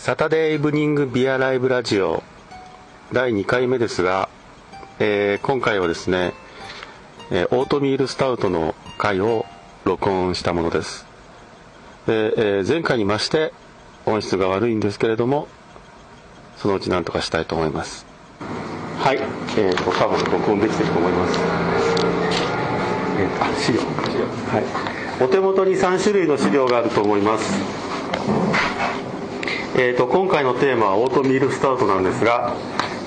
サタデーイブニングビアライブラジオ第2回目ですが、えー今回はですね、えーオートミールスタウトの回を録音したものです。で、えー前回に増して音質が悪いんですけれどもそのうち何とかしたいと思います。はい、えー、と多分録音できてると思います。えーあ資料。はい。お手元に3種類の資料があると思います。えー、と今回のテーマはオートミールスタウトなんですが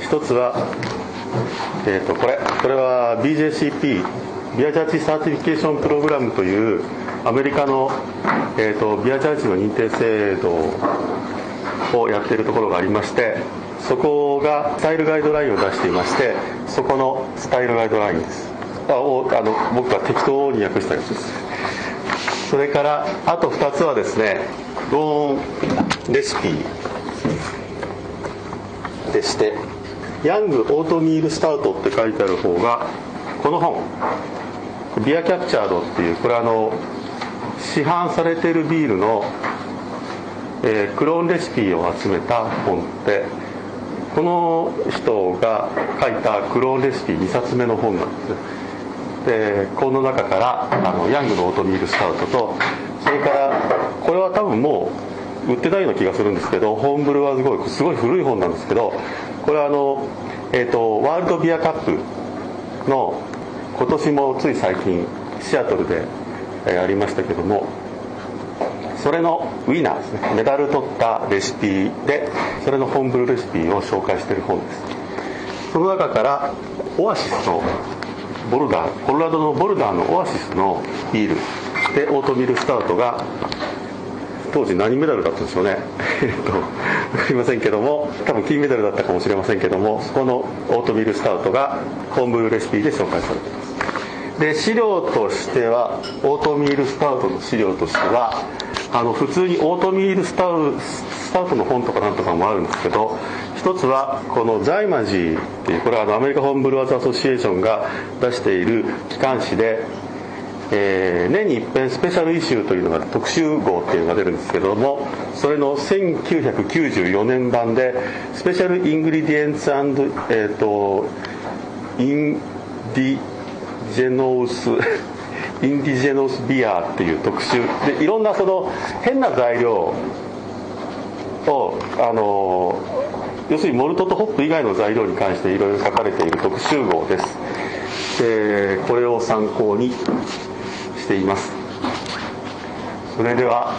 一つは、えー、とこれこれは BJCP Beer Judge Certification Program というアメリカの、えー、とビアジャッジの認定制度をやっているところがありましてそこがスタイルガイドラインを出していましてそこのスタイルガイドラインです。あおあの僕が適当に訳したやつです。それからあと2つはですねローンレシピ。でしてヤングオートミールスタートって書いてある方がこの本。ビアキャプチャードっていうこれあの市販されてるビールの、えークローンレシピを集めた本でこの人が書いたクローンレシピ2冊目の本なんです。でこの中からあのヤングのオートミールスタウトとそれからこれは多分もう売ってないような気がするんですけどホームブルワーズゴールすごい古い本なんですけどこれはあの、えー、とワールドビアカップの今年もつい最近シアトルでえありましたけどもそれのウィナーですね。メダル取ったレシピでそれの homebrew レシピを紹介してる本です。その中からオアシスのボルダーコロラドのボルダーのオアシスのビールでオートミールスタウトが当時何メダルだったんでしょうね。えっと分かりませんけども多分金メダルだったかもしれませんけどもそこのオートミールスタウトが homebrew レシピで紹介されています。で資料としてはオートミールスタウトの資料としてはあの普通にオートミールスタウスタウトの本とかなんとかもあるんですけど一つはこの Zymurgy っていうこれはあのアメリカ Homebrewers Association が出している機関誌でえー年に一遍 Special Issue というのが特集号っていうのが出るんですけどもそれの1994年版で Special Ingredients えっ、とインディジェノースインディジェノスビアっていう特集。でいろんなその変な材料をあの要するにモルトとホップ以外の材料に関していろいろ書かれている特集号です。でこれを参考にしています。それでは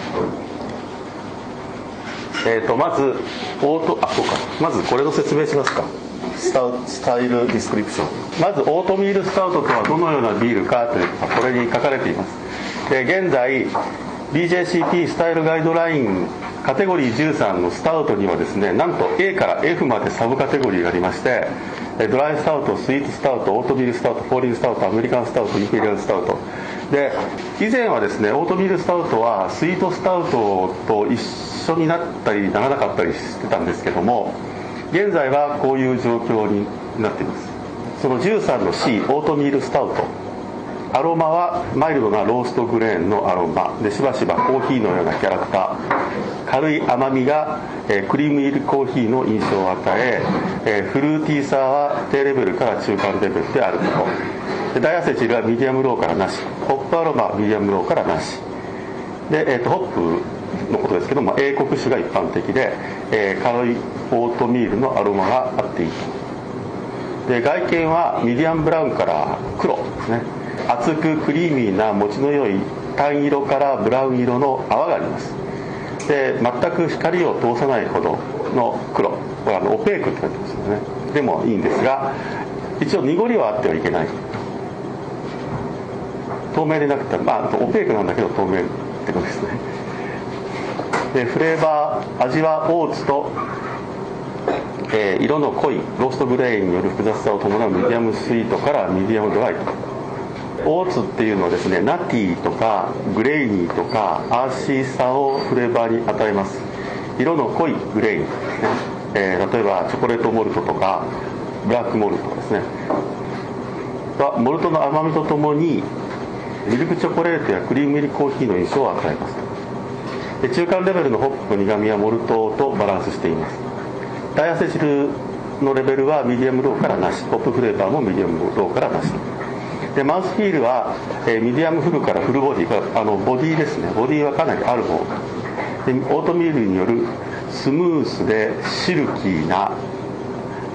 えー、とまずオートあそうか。まずこれの説明しますか。スタ Style Description。まずオートミールスタウトとはどのようなビールかというのがこれに書かれています。で現在 BJCP スタイルガイドラインカテゴリー13のスタウトにはですねなんと A から F までサブカテゴリーがありましてえドライスタウトスイートスタウトオートミールスタウトフォーリンスタウトアメリカンスタウトインペリアルスタウト。で以前はですねオートミールスタウトはスイートスタウトと一緒になったりならなかったりしてたんですけども現在はこういう状況になっています。その13の C オートミールスタウト。アロマはマイルドなローストグレーンのアロマ。でしばしばコーヒーのようなキャラクター。軽い甘みが、えークリーム入りコーヒーの印象を与ええーフルーティーさは低レベルから中間レベルであること。でダイアセチルは medium low からなし。ホップアロマは medium low からなし。で、えーとホップのことですけども英国種が一般的で、えー軽いオートミールのアロマがあっていいと。で外見はミディアムブラウンから黒ですね。厚くクリーミーな持ちの良い単色からブラウン色の泡があります。で全く光を通さないほどの黒これあのオペークって書いてますよね。でもいいんですが一応濁りはあってはいけない。透明でなくてまあオペークなんだけど透明ってことですね。でフレーバー味はオーツと、えー色の濃いローストグレーンによる複雑さを伴う medium sweet から medium dry オーツっていうのはですね nutty とか grainy とか earthy さをフレーバーに与えます。色の濃いグレインですね、えー例えばチョコレートモルトとかブラックモルトですね。はモルトの甘みとともにミルクチョコレートやクリーム入りコーヒーの印象を与えます。で中間レベルのホップの苦みはモルトとバランスしています。ダイアセチルのレベルはミディアムローからなし。ホップフレーバーもミディアムローからなし。でマウスフィールは、えー、ミディアムフルからフルボディあのボディですね。ボディはかなりある方。でオートミールによるスムースでシルキーな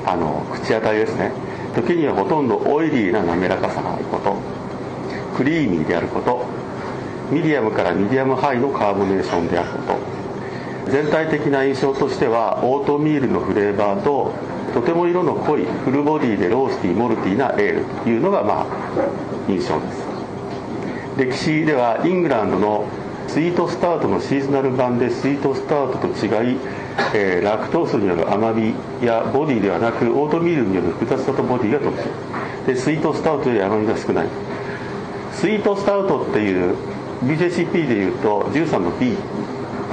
あの口当たりですね。時にはほとんどオイリーな滑らかさがあること。クリーミーであること。ミディアムからミディアムハイのカーボネーションであること。全体的な印象としてはオートミールのフレーバーととても色の濃いフルボディでロースティーモルティーなエールというのがまあ印象です。歴史ではイングランドのスイートスタウトのシーズナル版でスイートスタウトと違い、えー、ラクトースによる甘みやボディではなくオートミールによる複雑さとボディが特徴でスイートスタートより甘みが少ない。スイートスタートっていう BJCP でいうと13の B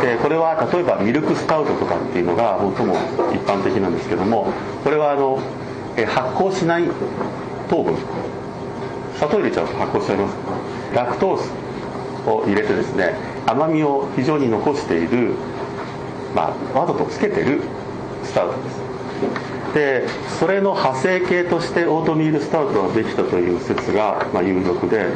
でこれは例えばミルクスタウトとかっていうのが最も一般的なんですけどもこれはあの発酵しない糖分。砂糖入れちゃうと発酵しちゃいます。ラクトースを入れてですね甘みを非常に残している、まあ、わざとつけてるスタウトです。でそれの派生系としてオートミールスタウトができたという説が、ま、有力で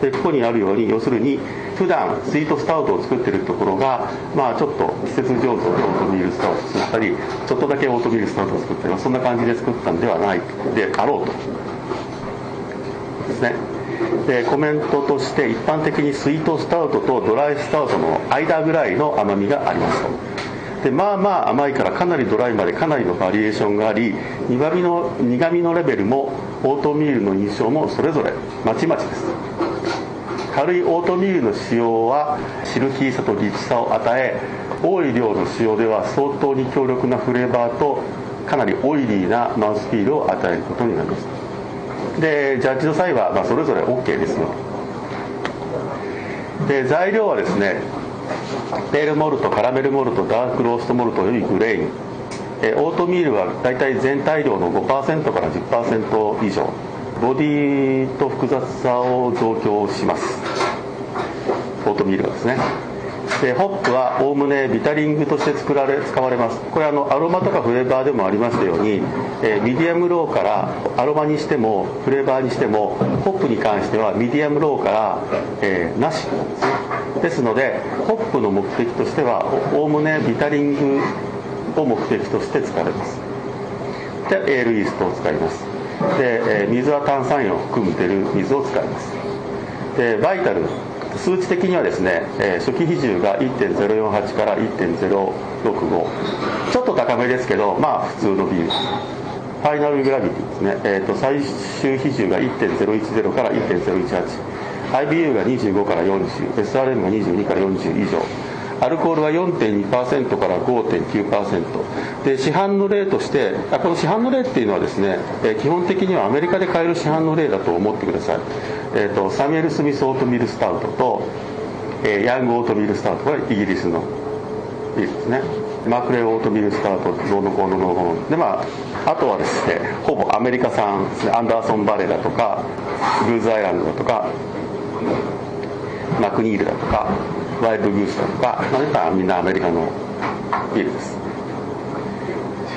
でここにあるように要するに普段スイートスタウトを作ってるところが、まあ、ちょっと季節上手でオートミールスタウトを作ったりちょっとだけオートミールスタウトを作ったりそんな感じで作ったんではないであろうと。ですね。でコメントとして一般的にスイートスタウトとドライスタウトの間ぐらいの甘みがありますと。でまあまあ甘いからかなりドライまでかなりのバリエーションがあり苦味の苦味のレベルもオートミールの印象もそれぞれまちまちです。軽いオートミールの使用はシルキーさとリッチさを与え多い量の使用では相当に強力なフレーバーとかなりオイリーなマウスフィールを与えることになります。でジャッジの際は、まあ、それぞれ OK ですよ。で材料はですねペールモルトカラメルモルトダークローストモルトよりグレインえオートミールは大体全体量の5%から10%以上。ボディと複雑さを増強します。オートミールはですね。でホップはおおむねビタリングとして作られ使われます。これあのアロマとかフレーバーでもありましたように、えー、ミディアムローからアロマにしてもフレーバーにしてもホップに関してはミディアムローから、えー、なしですのでホップの目的としてはおおむねビタリングを目的として使われます。でエールイーストを使います。で、えー、水は炭酸塩を含む出る水を使います。でバイタル数値的にはですね、えー、初期比重が1.048から1.065ちょっと高めですけどまあ普通のビール。ファイナルグラビティですね、えーと、最終比重が1.010から 1.018IBU が25から 40SRM が22から40以上。アルコールは4.2%から5.9%で市販の例としてこの市販の例っていうのはですね、え基本的にはアメリカで買える市販の例だと思ってください、えーと、サミュエル・スミス・オートミール・スタウトと、え、ヤング・オートミール・スタウトこれイギリスの。ビールですね。マクレー・オートミール・スタウトどうのこうののでまああとはですねほぼアメリカ産アンダーソン・バレーだとかグーズ・アイランドだとかマクニールだとか。ワイルドグースだとか、まあ、みんなアメリカのビールです。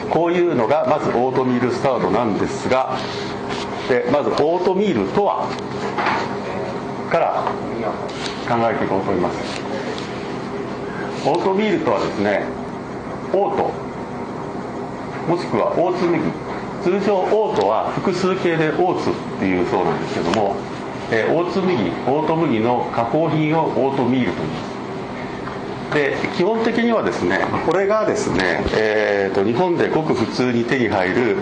こういうのがまずオートミールスタウトなんですがでまずオートミールとはから考えていこうと思います。オートミールとはですねオート。もしくはオーツ麦。通常オートは複数形でオーツっていうそうなんですけども、えー、オーツ麦オート麦の加工品をオートミールと言います。で基本的にはですねこれがですね、えーと、日本でごく普通に手に入る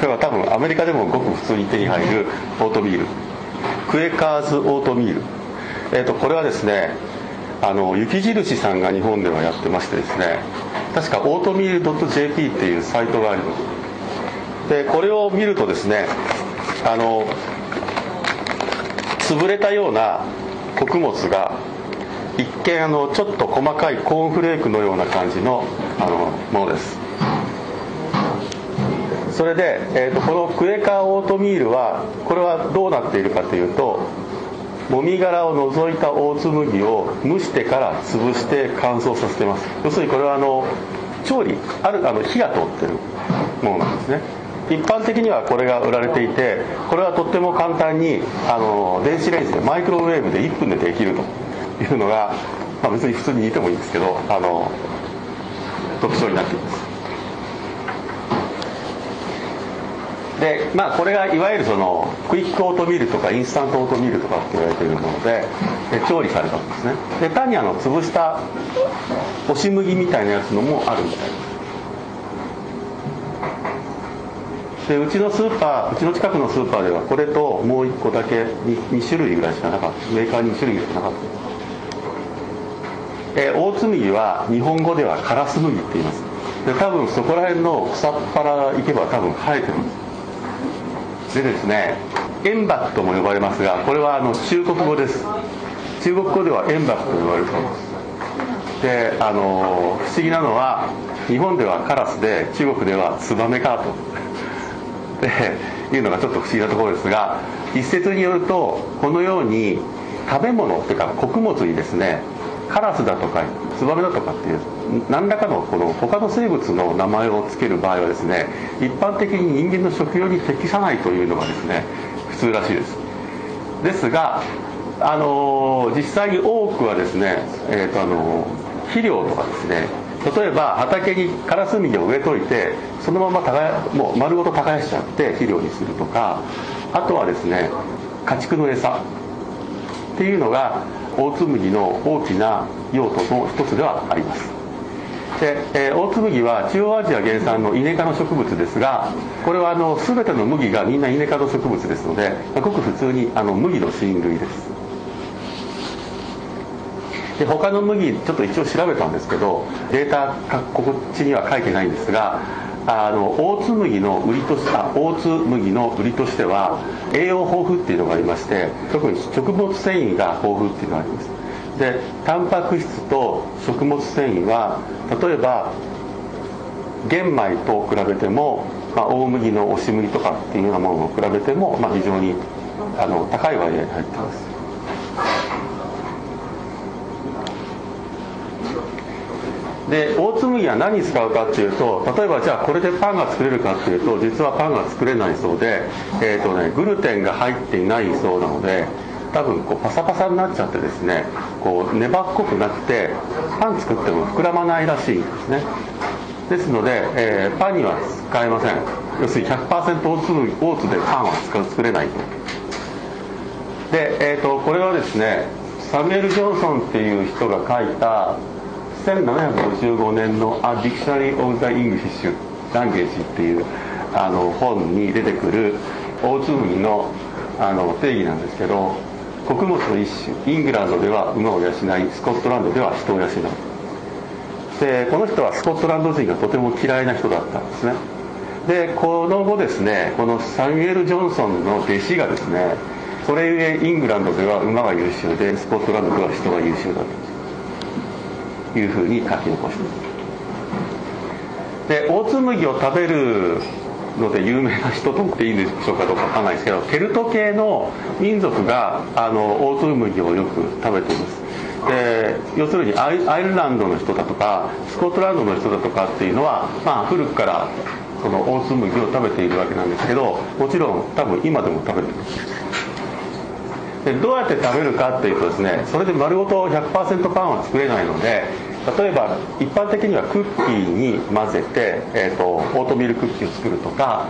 これは多分アメリカでもごく普通に手に入るオートミール。クエカーズオートミール、えーと、これはですねあの雪印さんが日本ではやってましてですね確かオートミール .jp っていうサイトがあります。でこれを見るとですねあの潰れたような穀物が見あのちょっと細かいコーンフレークのような感じのあのものです。それで、えーと、このクエカーオートミールはこれはどうなっているかというともみ殻を除いた大粒麦を蒸してから潰して乾燥させてます。要するにこれはあの調理あるあの火が通ってるものなんですね。一般的にはこれが売られていてこれはとっても簡単にあの電子レンジでマイクロウェーブで1分でできると。いうのが、まあ、別に普通に煮てもいいんですけどあの特徴になっています。でまあこれがいわゆるそのクイックオートミールとかインスタントオートミールとかって言われているものでで調理されたんですね。で単にあの潰した押し麦みたいなやつのもあるみたいです。でうちのスーパーうちの近くのスーパーではこれともう1個だけ 2, 2種類ぐらいしかなかった。メーカーに2種類しかなかった。ですえ大津麦は日本語ではカラス麦って言います。で多分そこら辺の草っぱら行けば多分生えてるんです。でですねエンバクとも呼ばれますがこれはあの中国語です。中国語ではエンバクと呼ばれるそうです。であの不思議なのは日本ではカラスで中国ではツバメかと。でいうのがちょっと不思議なところですが一説によるとこのように食べ物っていうか穀物にですねカラスだとかツバメだとかっていう何らかのこの他の生物の名前を付ける場合はですね一般的に人間の食用に適さないというのがですね普通らしいです。ですがあの実際に多くはですね、えーとあの肥料とかですね例えば畑にカラスミを植えといてそのまま耕もう丸ごと耕しちゃって肥料にするとかあとはですね家畜の餌っていうのが大津麦の大きな用途の一つではあります。で、えー、大津麦は中央アジア原産のイネ科の植物ですがこれはあの全ての麦がみんなイネ科の植物ですのでごく普通にあの麦の親類です。で他の麦ちょっと一応調べたんですけどデータこっちには書いてないんですがあの大津麦の売りとして大津麦の売りとしては栄養豊富っていうのがありまして特に食物繊維が豊富っていうのがあります。でタンパク質と食物繊維は例えば玄米と比べても、まあ、大麦の押し麦とかっていうようなものを比べても、まあ、非常にあの高い割合に入ってます。で大津麦は何に使うかっていうと例えばじゃあこれでパンが作れるかっていうと実はパンが作れないそうで、えーとね、グルテンが入っていないそうなので多分こうパサパサになっちゃってですねこう粘っこくなってパン作っても膨らまないらしいんですね。ですので、えー、パンには使えません。要するに100%オーツオーツでパンは作れないで、えーと、これはですねサミュエル・ジョンソンっていう人が書いた1755年の「A Dictionary of the English Language」っていうあの本に出てくる大津麦のあの定義なんですけど穀物の一種イングランドでは馬を養いスコットランドでは人を養うでこの人はスコットランド人がとても嫌いな人だったんですね。でこの後ですねこのサミュエル・ジョンソンの弟子がですねそれゆえイングランドでは馬が優秀でスコットランドでは人が優秀だというふうに書き残してますで大津麦を食べるので有名な人とっていいんでしょうかどうかわかんない。ですけどケルト系の民族があの大粒麦をよく食べています。で要するにアイルランドの人だとかスコットランドの人だとかっていうのは、まあ、古くからその大粒麦を食べているわけなんですけどもちろん多分今でも食べてます。でどうやって食べるかっていうとですねそれで丸ごと100%パンは作れないので例えば一般的にはクッキーに混ぜて、えーと、オートミールクッキーを作るとか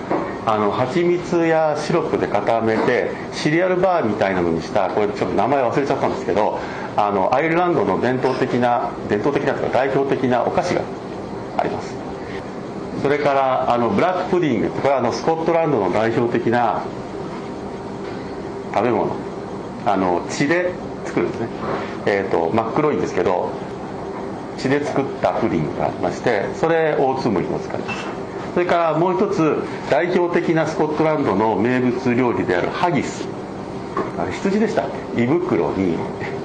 あの蜂蜜やシロップで固めてシリアルバーみたいなのにしたこれちょっと名前忘れちゃったんですけどあのアイルランドの伝統的な伝統的なというか代表的なお菓子があります。それからあのブラックプディングこれはあのスコットランドの代表的な食べ物。あの血で作るんですね、えーと真っ黒いんですけど血で作ったプリンがありましてそれ大粒麦を使います。それからもう一つ代表的なスコットランドの名物料理であるハギス。あれ羊でしたっけ？胃袋に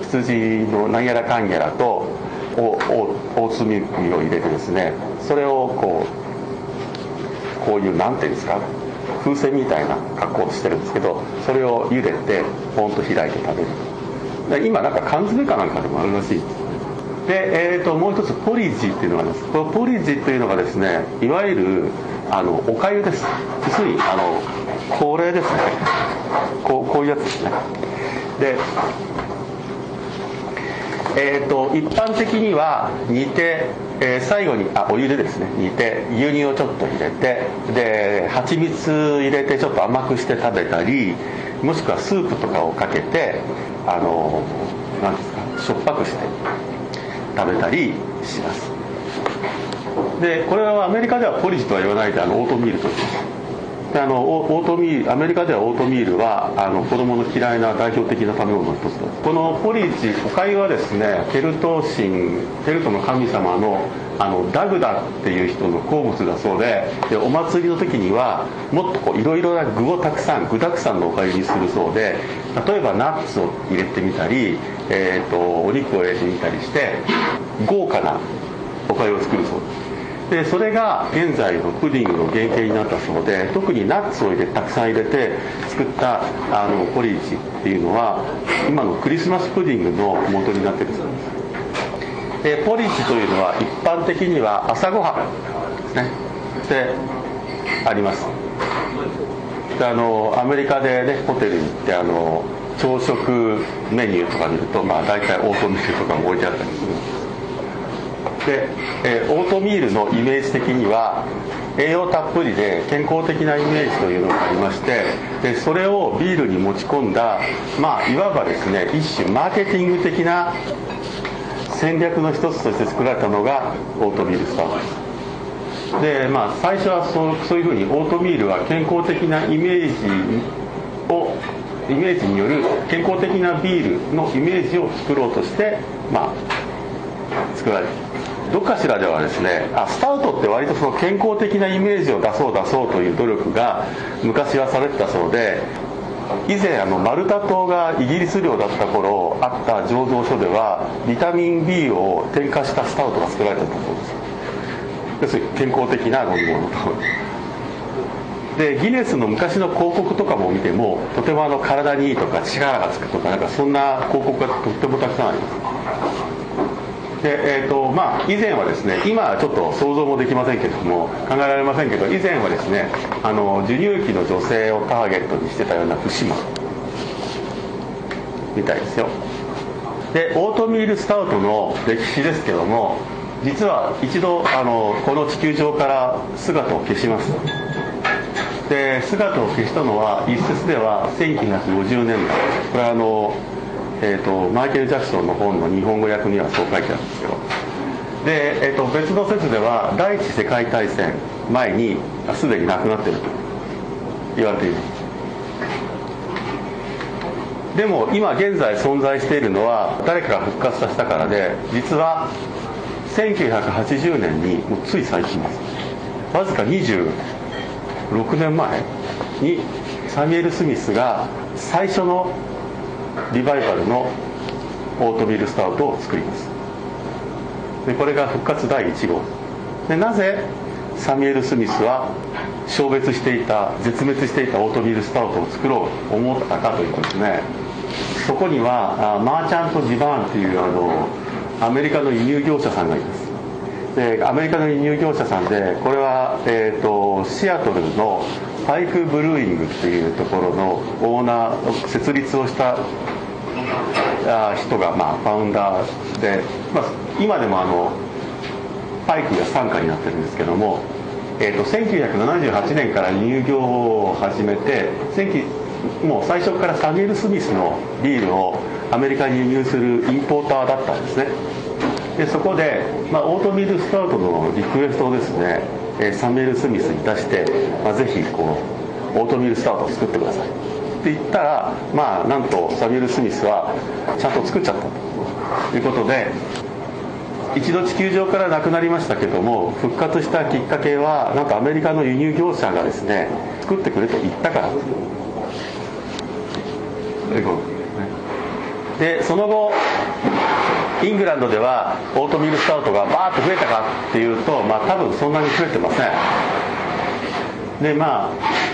羊のなんやらかんやらと大粒麦を入れてですねそれをこうこういう何ていうんですか？風船みたいな格好をしてるんですけどそれを茹でてポンと開いて食べる。今なんか缶詰かなんかでもあるらしい。で、えーと、もう一つポリジっていうのがあります。このポリジというのがですねいわゆるあのおかゆです。要するにあのこれですね。こうこういうやつですね。でえーと、一般的には煮て、えー、最後にあお湯でですね煮て牛乳をちょっと入れてで蜂蜜入れてちょっと甘くして食べたりもしくはスープとかをかけてあの何ですかしょっぱくして食べたりします。でこれはアメリカではポリジとは言わないであのオートミールと言います。であのオートミールアメリカではオートミールはあの子供の嫌いな代表的な食べ物の一つですこのポリッジおかゆはですねケルト神ケルトの神様のあのダグダっていう人の好物だそうででお祭りの時にはもっといろいろな具をたくさん具だくさんのおかゆにするそうで例えばナッツを入れてみたり、えーとお肉を入れてみたりして豪華なおかゆを作るそうです。でそれが現在のプディングの原型になったそうで特にナッツを入れたくさん入れて作ったあのポリッジっていうのは今のクリスマスプディングの元になってるそうです。でポリッジというのは一般的には朝ごはんですねであります。であのアメリカでねホテルに行ってあの朝食メニューとか見ると、まあ、大体オートミールとかも置いてあったりする。んですで、えー、オートミールのイメージ的には栄養たっぷりで健康的なイメージというのがありましてでそれをビールに持ち込んだまあいわばですね一種マーケティング的な戦略の一つとして作られたのがオートミールスタートでまあ最初はそうそういうふうにオートミールは健康的なイメージをイメージによる健康的なビールのイメージを作ろうとしてまあ作られた。どっかしらではですねあスタートって割とその健康的なイメージを出そう出そうという努力が昔はされてたそうで以前あのマルタ島がイギリス領だった頃あった醸造所ではビタミン B を添加したスタウトが作られてたそうです。要するに健康的な飲み物と。でギネスの昔の広告とかも見てもとてもあの体にいいとか力がつくとかなんかそんな広告がとってもたくさんあります。で、えーとまあ、以前はですね今はちょっと想像もできませんけども考えられませんけど以前はですねあの授乳期の女性をターゲットにしてたような節もみたいですよ。でオートミールスタウトの歴史ですけども実は一度あのこの地球上から姿を消します。で姿を消したのは一説では1950年代。これはあのえーと、マイケル・ジャクソンの本の日本語訳にはそう書いてあるんですけどで、えーと、別の説では第一次世界大戦前にすでに亡くなっていると言われていますでも今現在存在しているのは誰かが復活させたからで実は1980年にもうつい最近です。わずか26年前にサミュエル・スミスが最初のリバイバルのオートミールスタウトを作ります。でこれが復活第1号。でなぜサミュエル・スミスは消滅していた絶滅していたオートミールスタウトを作ろうと思ったかというとですね。そこにはマーチャント・デュ・ヴァンというあのアメリカの輸入業者さんがいます。でアメリカの輸入業者さんでこれは、えーとシアトルのパイクブルーイングっていうところのオーナー設立をした人が、まあ、ファウンダーで、まあ、今でもあのパイクが傘下になってるんですけども、えーと、1978年から輸入業を始めてもう最初からサミュエル・スミスのビールをアメリカに輸入するインポーターだったんですね。でそこで、まあ、オートミールスタートのリクエストをですねえサミュエル・スミスに出して、まあ、ぜひこうオートミールスタートを作ってください。って言ったらまあなんとサミュエル・スミスはちゃんと作っちゃったということで一度地球上からなくなりましたけども復活したきっかけはなんかアメリカの輸入業者がですね作ってくれと言ったから。ということでその後イングランドではオートミールスタウトがバーッと増えたかっていうと、まあ、多分そんなに増えてません。でまあ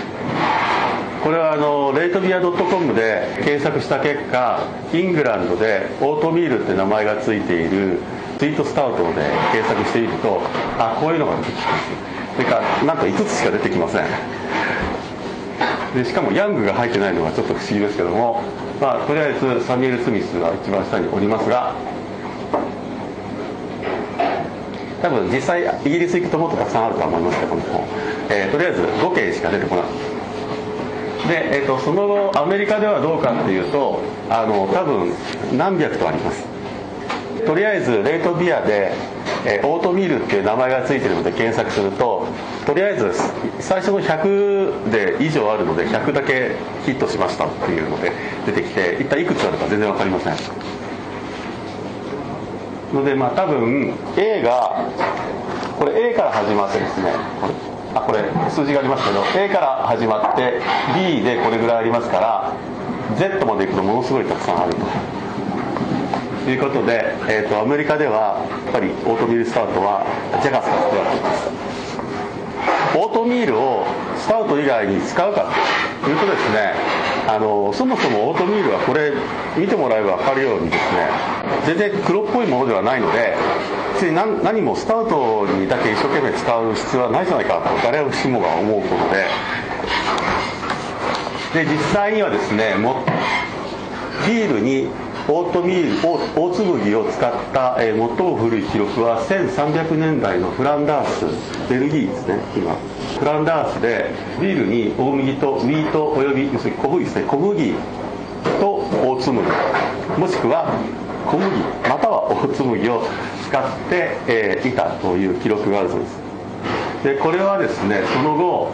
これはあのレイトビア .com で検索した結果イングランドでオートミールって名前が付いているスイートスタートで検索してみるとあこういうのが出てきます。それかなんと5つしか出てきません。でしかもヤングが入ってないのがちょっと不思議ですけども、まあ、とりあえずサミュエル・スミスが一番下におりますが多分実際イギリス行くともっとたくさんあると思いますけども、えー、とりあえず5件しか出てこないで、えーと、その後アメリカではどうかっていうとあの多分何百とあります。とりあえずレイトビアで、えー、オートミールっていう名前が付いてるので検索するととりあえず最初の100で以上あるので100だけヒットしましたっていうので出てきて一体いくつあるか全然分かりません。のでまあ多分 A がこれ A から始まってですねあこれ数字がありますけど A から始まって B でこれぐらいありますから Z までいくとものすごいたくさんあると。いうことで、えーと、アメリカではやっぱりオートミールスタートはジャガスが作られていますオートミールをスタウト以外に使うかというとですねあのそもそもオートミールはこれ見てもらえば分かるようにですね全然黒っぽいものではないので別に何何もスタートにだけ一生懸命使う必要はないじゃないかと誰しもが思うことで。で実際にはですねもビールにオートミール大粒麦を使った、えー、最も古い記録は1300年代のフランダースベルギーですね今。フランダースでビールに大麦とウィートおよび要するに小麦ですね小麦と大粒麦もしくは小麦または大粒麦を使って、えー、いたという記録があるそうです。でこれはですねその後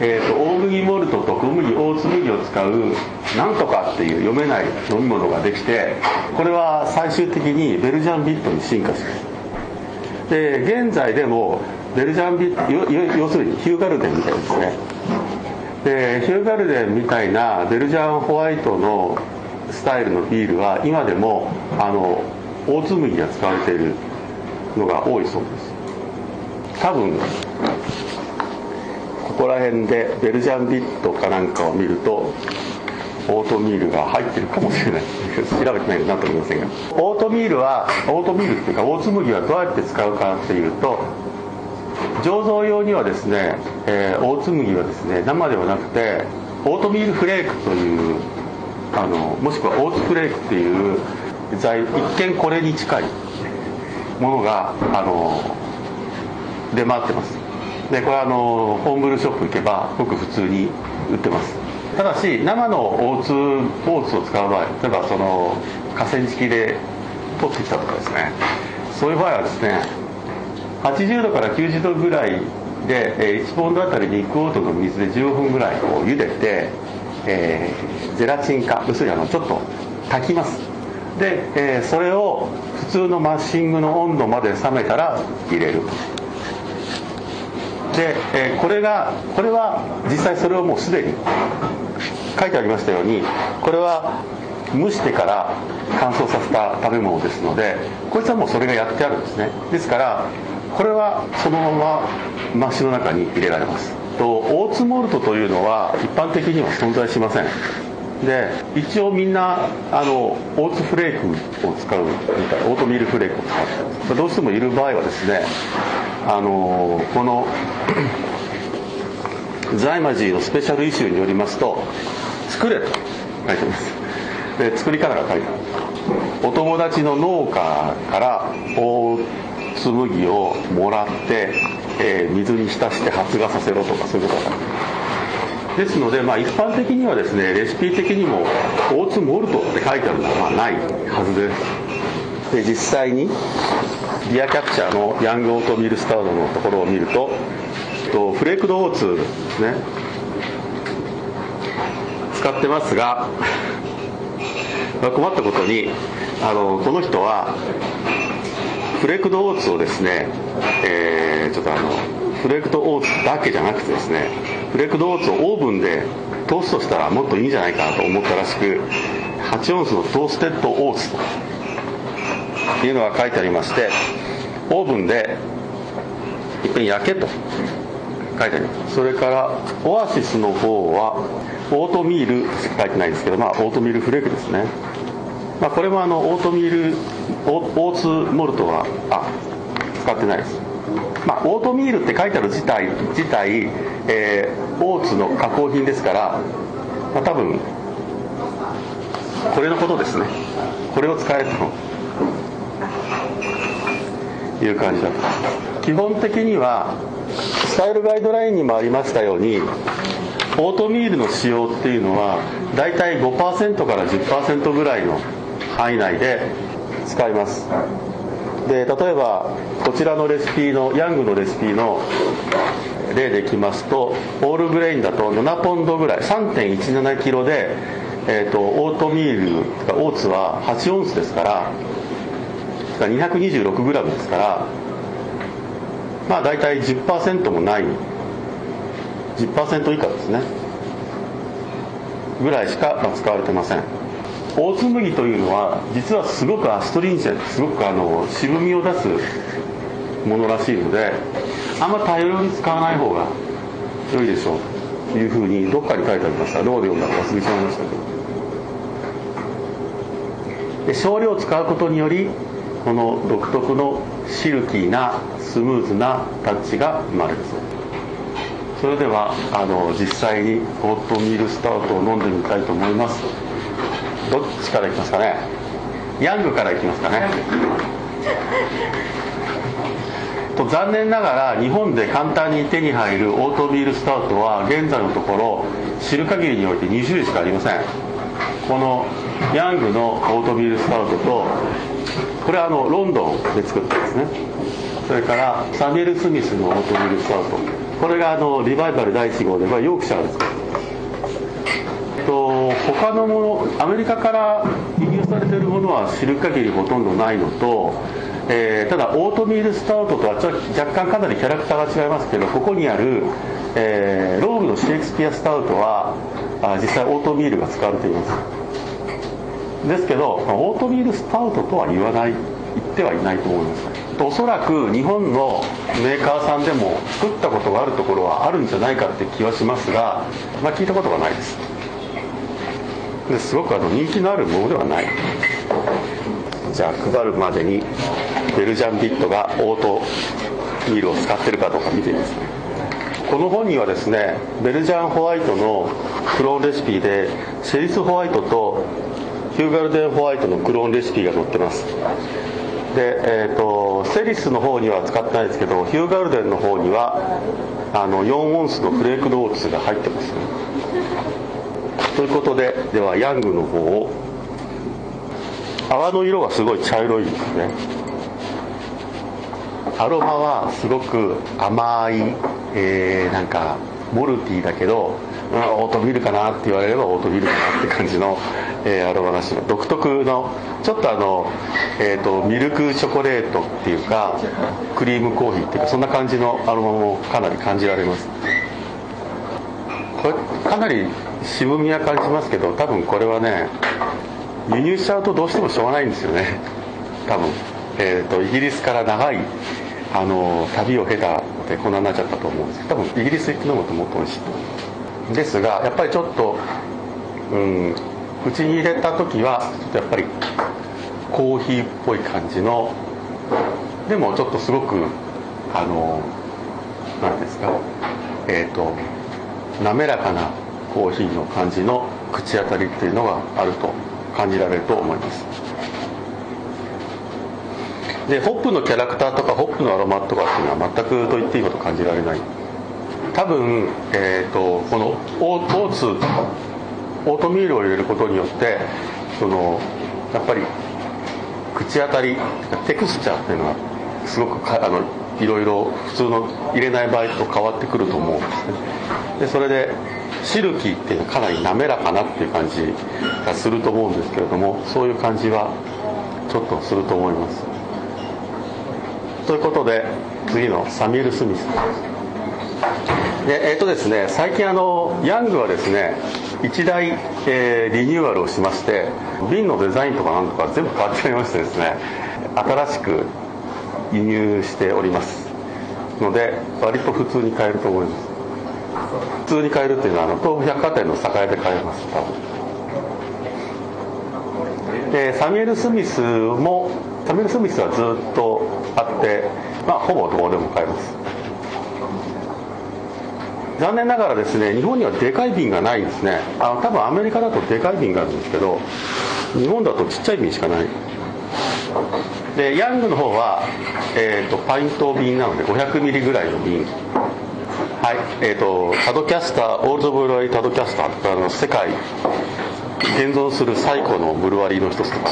えーと、大麦モルトと小麦大粒麦を使うなんとかっていう読めない飲み物ができてこれは最終的にベルジャンビットに進化します。で現在でもベルジャンビット要するにヒューガルデンみたいですね。でヒューガルデンみたいなベルジャンホワイトのスタイルのビールは今でもあの大粒麦が使われているのが多いそうです。多分ここら辺でベルジャンビットかなんかを見るとオートミールが入ってるかもしれない。調べてないと何とも言いませんが。オートミールはオートミールっていうか大粒麦はどうやって使うかっていうと醸造用にはですね、えー、大粒麦はですね生ではなくてオートミールフレークというあのもしくはオーツフレークっていう材一見これに近いものがあの出回ってます。でこれはあのホームブルーショップ行けばごく普通に売ってます。ただし生のオーツオーツを使う場合例えばその河川敷で取ってきたとかですね。そういう場合はですね80度から90度ぐらいで1ポンドあたりに1クォートの水で15分ぐらいこう茹でて、えー、ゼラチン化要するにあのちょっと炊きます。で、えー、それを普通のマッシングの温度まで冷めたら入れる。で、え、これがこれは実際それをもうすでに書いてありましたようにこれは蒸してから乾燥させた食べ物ですのでこいつはもうそれがやってあるんですね。ですからこれはそのままマッシの中に入れられます。とオーツモルトというのは一般的には存在しません。で一応みんなあのオーツフレークを使うみたいなオートミールフレークを使ってどうしてもいる場合はですねあのこのザイマジーのスペシャルイシューによりますと作れと書いてます。で作り方が書いてある。お友達の農家から大麦をもらって、えー、水に浸して発芽させろとかそういうことがあるですので、まあ、一般的にはですねレシピ的にもオーツモルトって書いてあるのはまあないはずです。で実際にリアキャプチャーのヤングオートミールスタードのところを見るととフレークドオーツですね使ってますが 困ったことにあのこの人はフレークドオーツをですね、えー、ちょっとあのフレークドオーツだけじゃなくてですねフレークドオーツをオーブンでトーストしたらもっといいんじゃないかなと思ったらしく8オンスのトーステッドオーツと。いうのが書いてありましてオーブンでいっぺん焼けと。書いてあります。それからオアシスの方はオートミールしか書いてないんですけどまあオートミールフレークですね。まあ、これもあのオートミールオーツモルトはあ使ってないです。まあ、オートミールって書いてある自体自体、えー、オーツの加工品ですから、まあ、多分これのことですね。これを使えると。いう感じだ。と基本的にはスタイルガイドラインにもありましたようにオートミールの使用っていうのは大体5%から10%ぐらいの範囲内で使います。で例えばこちらのレシピのヤングのレシピの例でいきますとオールグレインだと7ポンドぐらい3 1 7キロで、えーと、オートミールオーツは8オンスですから226グラムですからまあ大体10%もない。10%以下ですね。ぐらいしか使われてません。大津麦というのは実はすごくアストリンジェンすごくあの渋みを出すものらしいのであんま大量に使わない方が良いでしょう。というふうにどっかに書いてありました。どうで読んだか忘れちゃいましたけど。で少量使うことによりこの独特のシルキーなスムーズなタッチが生まれるそう。それではあの実際にオートミールスタートを飲んでみたいと思います。どっちからいきますかね？ヤングからいきますかね？と残念ながら日本で簡単に手に入るオートミールスタウトは現在のところ知る限りにおいて2種類しかありません。このヤングのオートミールスタウトとこれはあのロンドンで作ったんですね。それからサミュエル・スミスのオートミールスタウト。これがあのリバイバル第1号で、まあ、ヨークシャーですと他のものアメリカから輸入されているものは知る限りほとんどないのと、えー、ただオートミールスタウトとは若干かなりキャラクターが違いますけどここにある、えー、ローブのシェイクスピアスタウトはあ実際オートミールが使われています。ですけどオートミールスタウトとは言わない言ってはいないと思います。おそらく日本のメーカーさんでも作ったことがあるところはあるんじゃないかって気はしますが、まあ、聞いたことがないです。ですごくあの人気のあるものではない。じゃあ配るまでにベルジャンビットがオートミールを使ってるかどうか見てみます。ねこの本にはですねベルジャンホワイトのクローンレシピでシェリスホワイトとヒューガルデンホワイトのクローンレシピが載ってます。で、えーと、セリスの方には使ってないですけどヒューガルデンの方にはあの4オンスのフレークドーツが入ってますね。ということでではヤングの方を泡の色がすごい茶色いですね。アロマはすごく甘い、えー、なんかモルティーだけど、オートミールかなって言われればオートミールかなって感じの、えー、アロマがします独特のちょっとあの、えーと、ミルクチョコレートっていうかクリームコーヒーっていうかそんな感じのアロマもかなり感じられます。これかなり渋みは感じますけど多分これはね輸入しちゃうとどうしてもしょうがないんですよね。多分、えーと、イギリスから長いあの旅を経たでこんなになっちゃったと思うんですけど多分イギリス行って飲むともっと美味しいと思いますですがやっぱりちょっとうん口に入れた時はちょっとやっぱりコーヒーっぽい感じのでもちょっとすごくあの何ですかえっ、ー、と滑らかなコーヒーの感じの口当たりっていうのがあると感じられると思います。でホップのキャラクターとかホップのアロマとかっていうのは全くと言っていいほど感じられない。多分、えーと、このオーツオートミールを入れることによってそのやっぱり口当たりテクスチャーっていうのはすごくあのいろいろ普通の入れない場合と変わってくると思うんですね。でそれでシルキーっていうのはかなり滑らかなっていう感じがすると思うんですけれどもそういう感じはちょっとすると思います。ということで次のサミュエル・スミス。でえ、とですね最近あのヤングはですね一大、えー、リニューアルをしまして瓶のデザインとかなんとか全部変わっちゃいましてですね新しく輸入しております。ので割と普通に買えると思います。普通に買えるっていうのはあの東武百貨店の栄で買えます多分。でサミュエル・スミスもサミュエル・スミスはずっとあってまあほぼどこでも買えます。残念ながらですね日本にはでかい瓶がないんですね。あ多分アメリカだとでかい瓶があるんですけど日本だとちっちゃい瓶しかない。でヤングの方は、えーと、パイント瓶なので500ミリぐらいの瓶。はいえーと、タドキャスターオールドブルワリータドキャスターってあの世界現存する最古のブルワリーの一つとか。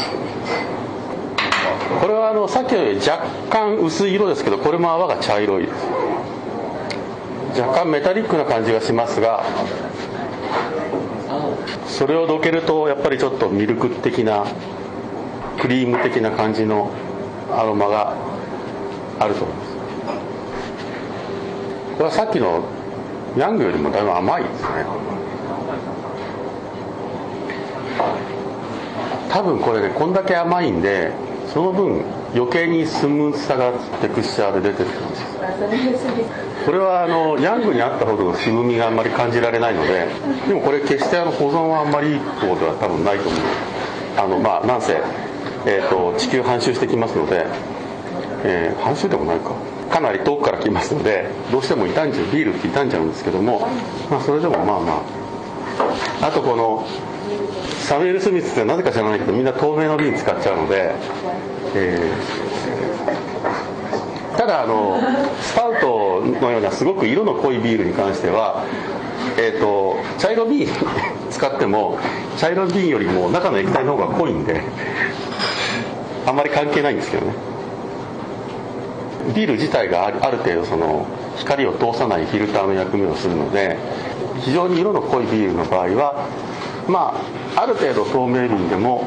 これはあのさっきより若干薄い色ですけどこれも泡が茶色いです。若干メタリックな感じがしますがそれをどけるとやっぱりちょっとミルク的なクリーム的な感じのアロマがあると思います。これはさっきのヤングよりもだいぶ甘いですね。多分これねこんだけ甘いんでその分余計にスムーズさがテクスチャーで出てる感じこれはあのヤングにあったほどの渋みがあんまり感じられないのででもこれ決してあの保存はあんまりいい方では多分ないと思う。あのまあなんせ、えーと、地球半周してきますので、えー、半周でもないか。かなり遠くから来ますのでどうしても傷んじゃうビールって傷んじゃうんですけども、まあ、それでもまあまあ。あとこのサムエル・スミスってなぜか知らないけどみんな透明の瓶使っちゃうので、えー、ただあのスタウトのようなすごく色の濃いビールに関しては、えーと、茶色瓶 使っても茶色瓶よりも中の液体の方が濃いんであんまり関係ないんですけどね。ビール自体がある程度その光を通さないフィルターの役目をするので非常に色の濃いビールの場合はまあある程度透明瓶でも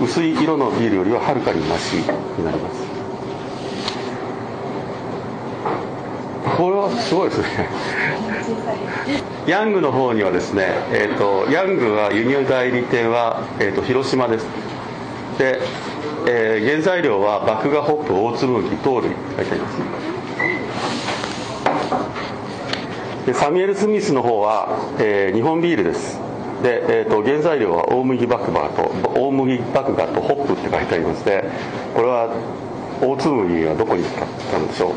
薄い色のビールよりははるかにマシになります。これはすごいですね。ヤングの方にはですね、えーと、ヤングは輸入代理店は、えーと、広島です。で、えー、原材料は麦芽ホップ大粒麦糖類。書いてあります。でサミュエル・スミスの方は、えー、日本ビールです。で、えーと、原材料は大麦麦芽と大麦麦芽とホップって書いてありましてこれは大粒麦はどこに使ったんでしょう？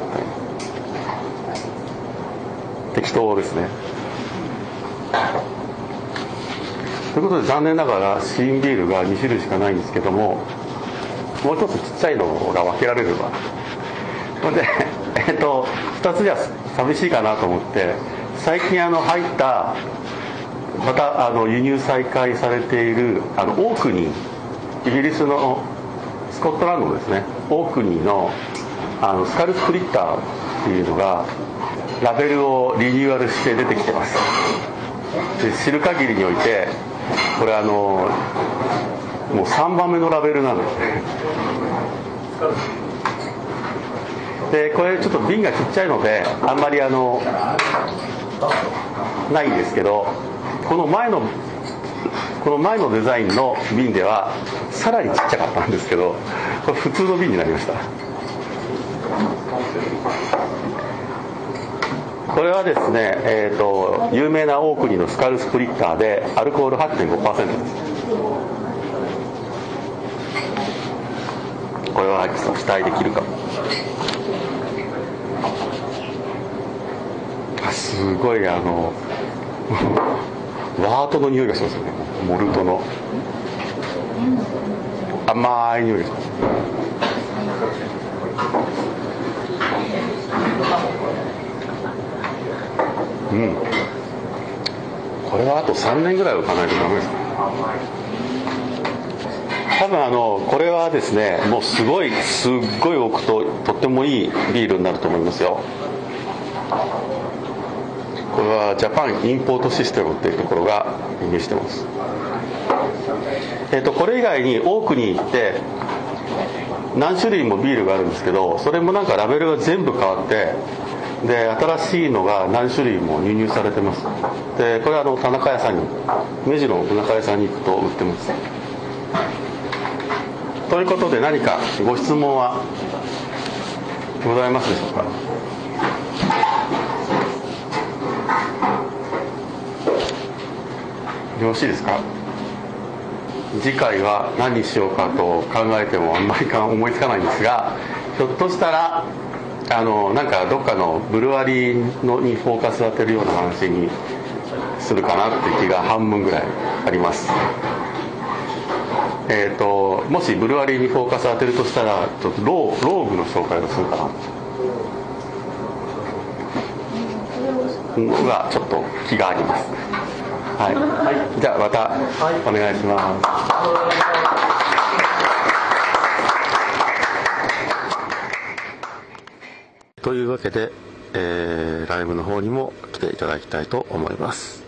適当ですね。ということで残念ながらシーンビールが2種類しかないんですけどももう一つちっちゃいのが分けられれば。ほんでえっ、ー、と2つじゃ寂しいかなと思って最近あの入ったまたあの輸入再開されているあのオークニーイギリスのスコットランドですねオークニーのあのスカルスプリッターっていうのがラベルをリニューアルして出てきてます。で知る限りにおいてこれあのもう3番目のラベルなんで。すねでこれちょっと瓶がちっちゃいのであんまりあのないんですけどこの前のこの前のデザインの瓶ではさらにちっちゃかったんですけどこれ普通の瓶になりました。これはですね、えーと、有名な大国のスカルスプリッターでアルコール8.5%ですこれは期待できるかあすごいあのワートの匂いがしますよね。モルトの。甘い匂いがします。うん。これはあと3年ぐらいはかないとダメです。多分あのこれはですねもうすごいすっごい置くととってもいいビールになると思いますよ。これはジャパンインポートシステムっていうところが輸入してます。えっ、ー、とこれ以外に多くに行って何種類もビールがあるんですけどそれもなんかラベルが全部変わってで新しいのが何種類も輸入されてます。でこれはあの田中屋さんに目白の田中屋さんに行くと売ってます。ということで何かご質問はございますでしょうか？よろしいですか？次回は何にしようかと考えてもあんまり思いつかないんですがひょっとしたらあのなんかどっかのブルワリーのにフォーカス当てるような話にするかなって気が半分ぐらいあります。えーと、もしブルワリーにフォーカス当てるとしたらちょっとローローグの紹介をするかな。のがちょっと気がありますはい、じゃあまたお願いします、というわけで、えー、ライブの方にも来ていただきたいと思います。